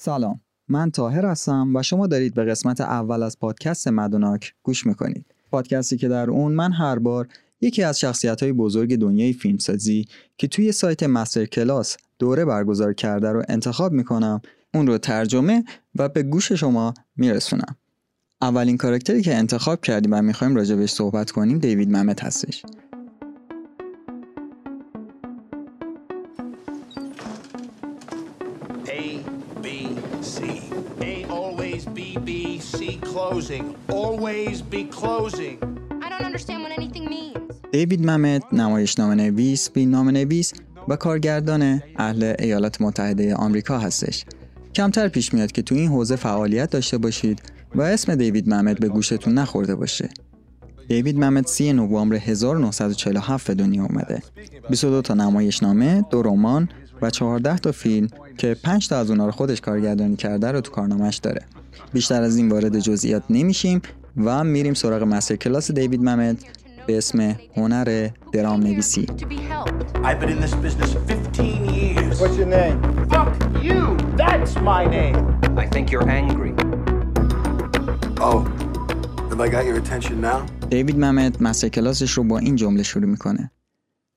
سلام. من تاهر هستم و شما دارید به قسمت اول از پادکست مدوناک گوش می‌کنید. پادکستی که در اون من هر بار یکی از شخصیت های بزرگ دنیای فیلمسازی که توی سایت مستر کلاس دوره برگزار کرده رو انتخاب می‌کنم اون رو ترجمه و به گوش شما میرسونم. اولین کاراکتری که انتخاب کردیم و می‌خوایم راجبش صحبت کنیم دیوید ممت هستش. Closing. Always be closing. I don't understand what anything means. دیوید ممت نمایشنامه نویس، فیلمنامه نویس و کارگردان اهل ایالات متحده آمریکا هستش. کمتر پیش میاد که تو این حوزه فعالیت داشته باشید و اسم دیوید ممت به گوشتون نخورده باشه. دیوید ممت 3 نوامبر 1947 به دنیا اومده. 22 تا نمایشنامه، دو رمان و 14 تا فیلم که 5 تا از اونها رو خودش کارگردانی کرده رو تو کارنامهش داره. بیشتر از این وارد جزئیات نمیشیم و میریم سراغ مستر کلاس دیوید ممت به اسم هنر درام نویسی. To be helped. I've been in this business 15 years. What's your name? Fuck you! That's my name. I think you're angry. Oh, have I got your attention now? دیوید ممت مستر کلاسش رو با این جمله شروع می‌کنه.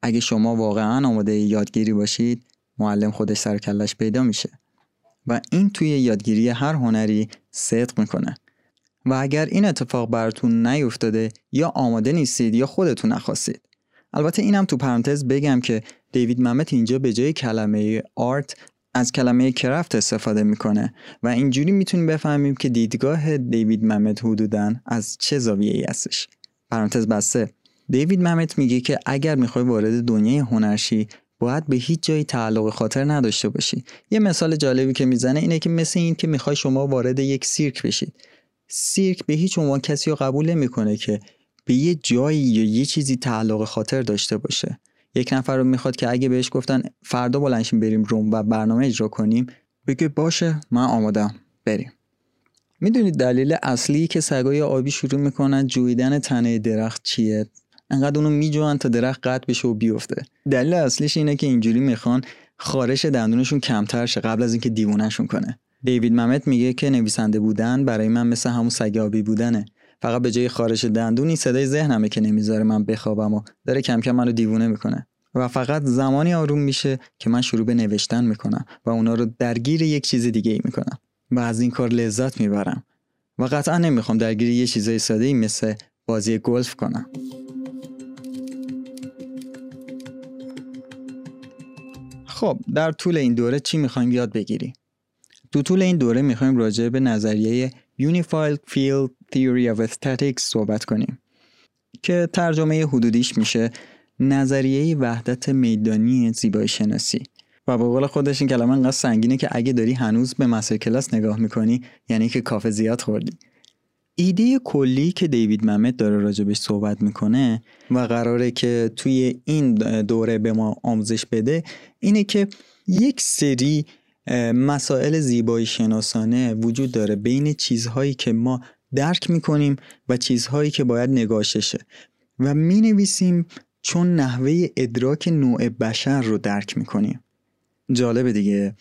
اگه شما واقعا آماده یادگیری باشید، معلم خودش سر کلش پیدا میشه. و این توی یادگیری هر هنری صدق می‌کنه. و اگر این اتفاق براتون نیفتاده یا آماده نیستید یا خودتون نخواستید. البته اینم تو پرانتز بگم که دیوید ممت اینجا به جای کلمه آرت از کلمه کرافت استفاده می‌کنه و اینجوری می‌تونیم بفهمیم که دیدگاه دیوید ممت حدودا از چه زاویه ای هستش. پرانتز بسته دیوید ممت میگه که اگر می‌خوای وارد دنیای هنرشی باید به هیچ جایی تعلق خاطر نداشته باشی. یه مثال جالبی که می‌زنه اینه که مثل این که می‌خوای شما وارد یک سیرک بشید. سیرک به هیچ عنوان کسی رو قبول نمی‌کنه که به یه جایی یا یه چیزی تعلق خاطر داشته باشه. یک نفر رو می‌خواد که اگه بهش گفتن فردا بلنشیم بریم روم و برنامه اجرا کنیم بگه باشه من آمادم بریم. می‌دونید دلیل اصلی که سگای آبی شروع می‌کنن؟ جویدن تنه درخت چیه؟ انقدر اونو میجوان تا درخت قطع بشه و بیفته. دلیل اصلیش اینه که اینجوری می‌خوان خارش دندونشون کمتر شه قبل از اینکه دیوونهشون کنه. دیوید ممت میگه که نویسنده بودن برای من مثل همون سگ آبی بودنه. فقط به جای خارش دندون این صدای ذهنمه که نمی‌ذاره من بخوابم و داره کم کم منو دیوونه می‌کنه. و فقط زمانی آروم میشه که من شروع به نوشتن می‌کنم و اونا رو درگیر یک چیز دیگه ای می‌کنم و از این کار لذت می‌برم. و قطعا نمی‌خوام درگیر یه چیزای ساده ای مثل بازی گلف کنم. خب در طول این دوره چی می‌خوایم یاد بگیریم؟ تو طول این دوره می‌خوایم راجع به نظریه Unified Field Theory of Aesthetics صحبت کنیم که ترجمه حدودیش میشه نظریه وحدت میدانی زیبایی شناسی. و به قول خودش این کلمه انقدر سنگینه که اگه داری هنوز به مستر کلاس نگاه می‌کنی یعنی که کافه زیاد خوردی. ایده کلی که دیوید ممت داره راجبش صحبت می‌کنه و قراره که توی این دوره به ما آموزش بده اینه که یک سری مسائل زیبایی شناسانه وجود داره بین چیزهایی که ما درک می‌کنیم و چیزهایی که باید نگاششه و می نویسیم چون نحوه ادراک نوع بشر رو درک می‌کنیم. جالبه دیگه.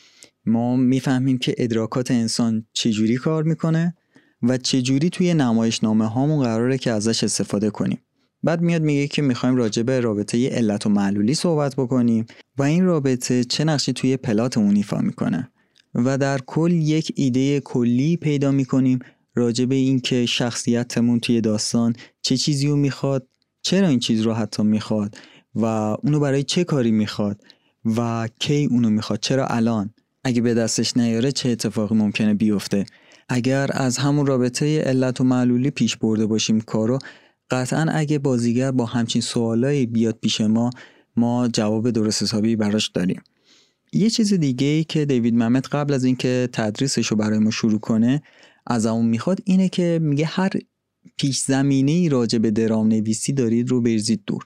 ما می‌فهمیم که ادراکات انسان چجوری کار می‌کنه و چجوری توی نمایشنامه هامون قراره که ازش استفاده کنیم. بعد میاد میگه که می‌خوایم راجع به رابطه علت و معلولی صحبت بکنیم و این رابطه چه نقشی توی پلاتمون ایفا می‌کنه. و در کل یک ایده کلی پیدا می‌کنیم راجع به اینکه شخصیتمون توی داستان چه چیزی رو می‌خواد چرا این چیز رو حتی می‌خواد و اونو برای چه کاری می‌خواد و کی اونو می‌خواد چرا الان؟ اگه به دستش نیاره چه اتفاقی ممکنه بیفته؟ اگر از همون رابطه علت و معلولی پیش برده باشیم کارو قطعا اگه بازیگر با همچین سوالایی بیاد پیش ما ما جواب درست حسابی براش داریم. یه چیز دیگه ای که دیوید ممت قبل از اینکه تدریسش رو برای ما شروع کنه از اون می‌خواد اینه که میگه هر پیش زمینه ای راجع به درام نویسی دارید رو بریزید دور.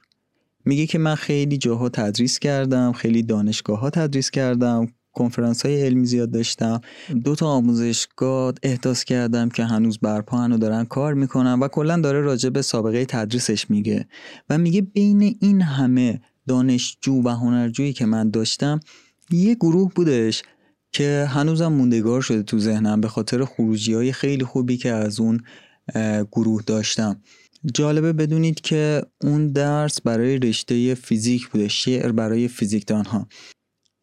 میگه که من خیلی جاها تدریس کردم خیلی دانشگاه ها تدریس کردم کنفرانس های علمی زیاد داشتم. دو تا آموزشگاه احداث کردم که هنوز برپا و دارن کار می‌کنن و کلا داره راجع به سابقه تدریسش میگه و میگه بین این همه دانشجو و هنرجویی که من داشتم یه گروه بودش که هنوزم موندگار شده تو ذهنم به خاطر خروجی های خیلی خوبی که از اون گروه داشتم. جالبه بدونید که اون درس برای رشته فیزیک بوده شعر برای فیزیکدان ها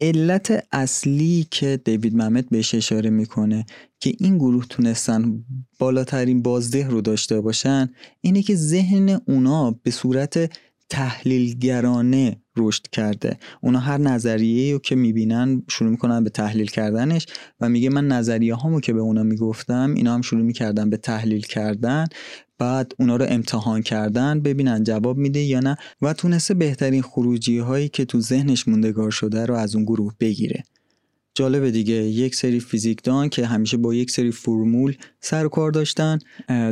علت اصلی که دیوید ممت بهش اشاره می‌کنه که این گروه تونستن بالاترین بازده رو داشته باشن اینه که ذهن اونا به صورت تحلیلگرانه رشد کرده. اونا هر نظریه رو که می‌بینن شروع می‌کنن به تحلیل کردنش و میگه من نظریه هامو که به اونا می‌گفتم اینا هم شروع می‌کردن به تحلیل کردن بعد اونا رو امتحان کردن ببینن جواب میده یا نه و تونسته بهترین خروجی هایی که تو ذهنش موندگار شده رو از اون گروه بگیره. جالبه دیگه. یک سری فیزیکدان که همیشه با یک سری فرمول سر کار داشتن.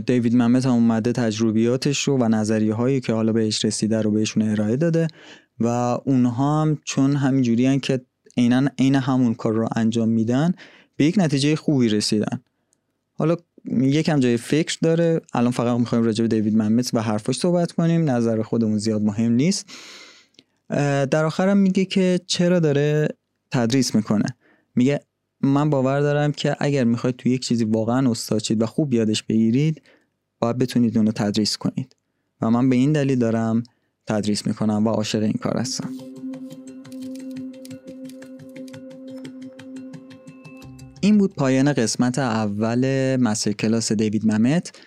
دیوید ممت هم اومده تجربیاتش رو و نظریه هایی که حالا بهش رسیده رو بهشون ارائه داده و اونها هم چون همینجوری که عینا عین همون کار رو انجام میدن به یک نتیجه خوبی رسیدن. حالا یکم جای فکر داره. الان فقط می‌خوایم راجع به دیوید ممت و حرفاش صحبت کنیم. نظر خودمون زیاد مهم نیست. در آخرم میگه که چرا داره تدریس می‌کنه. میگه من باور دارم که اگر می‌خواید تو یک چیزی واقعا استاد شید و خوب یادش بگیرید باید بتونید اونو تدریس کنید. و من به این دلیل دارم تدریس می‌کنم و عاشق این کار هستم. این بود پایان قسمت اول مستر کلاس دیوید ممت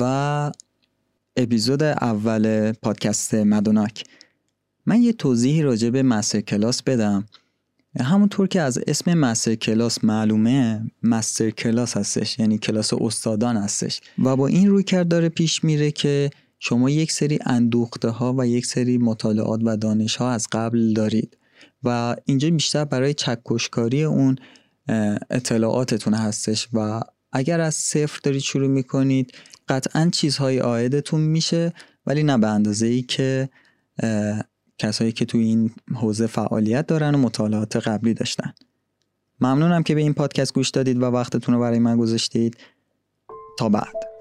و اپیزود اول پادکست مدوناک. من یه توضیحی راجع به مستر کلاس بدم. همونطور که از اسم مستر کلاس معلومه مستر کلاس هستش یعنی کلاس استادان هستش. و با این روی کرد داره پیش میره که شما یک سری اندوخته ها و یک سری مطالعات و دانش ها از قبل دارید و اینجا بیشتر برای چکشکاری اون اطلاعاتتون هستش و اگر از صفر دارید شروع می‌کنید قطعا چیزهای آیدتون میشه ولی نه به اندازه ای که کسایی که تو این حوزه فعالیت دارن و مطالعات قبلی داشتن. ممنونم که به این پادکست گوش دادید و وقتتون رو برای من گذاشتید. تا بعد.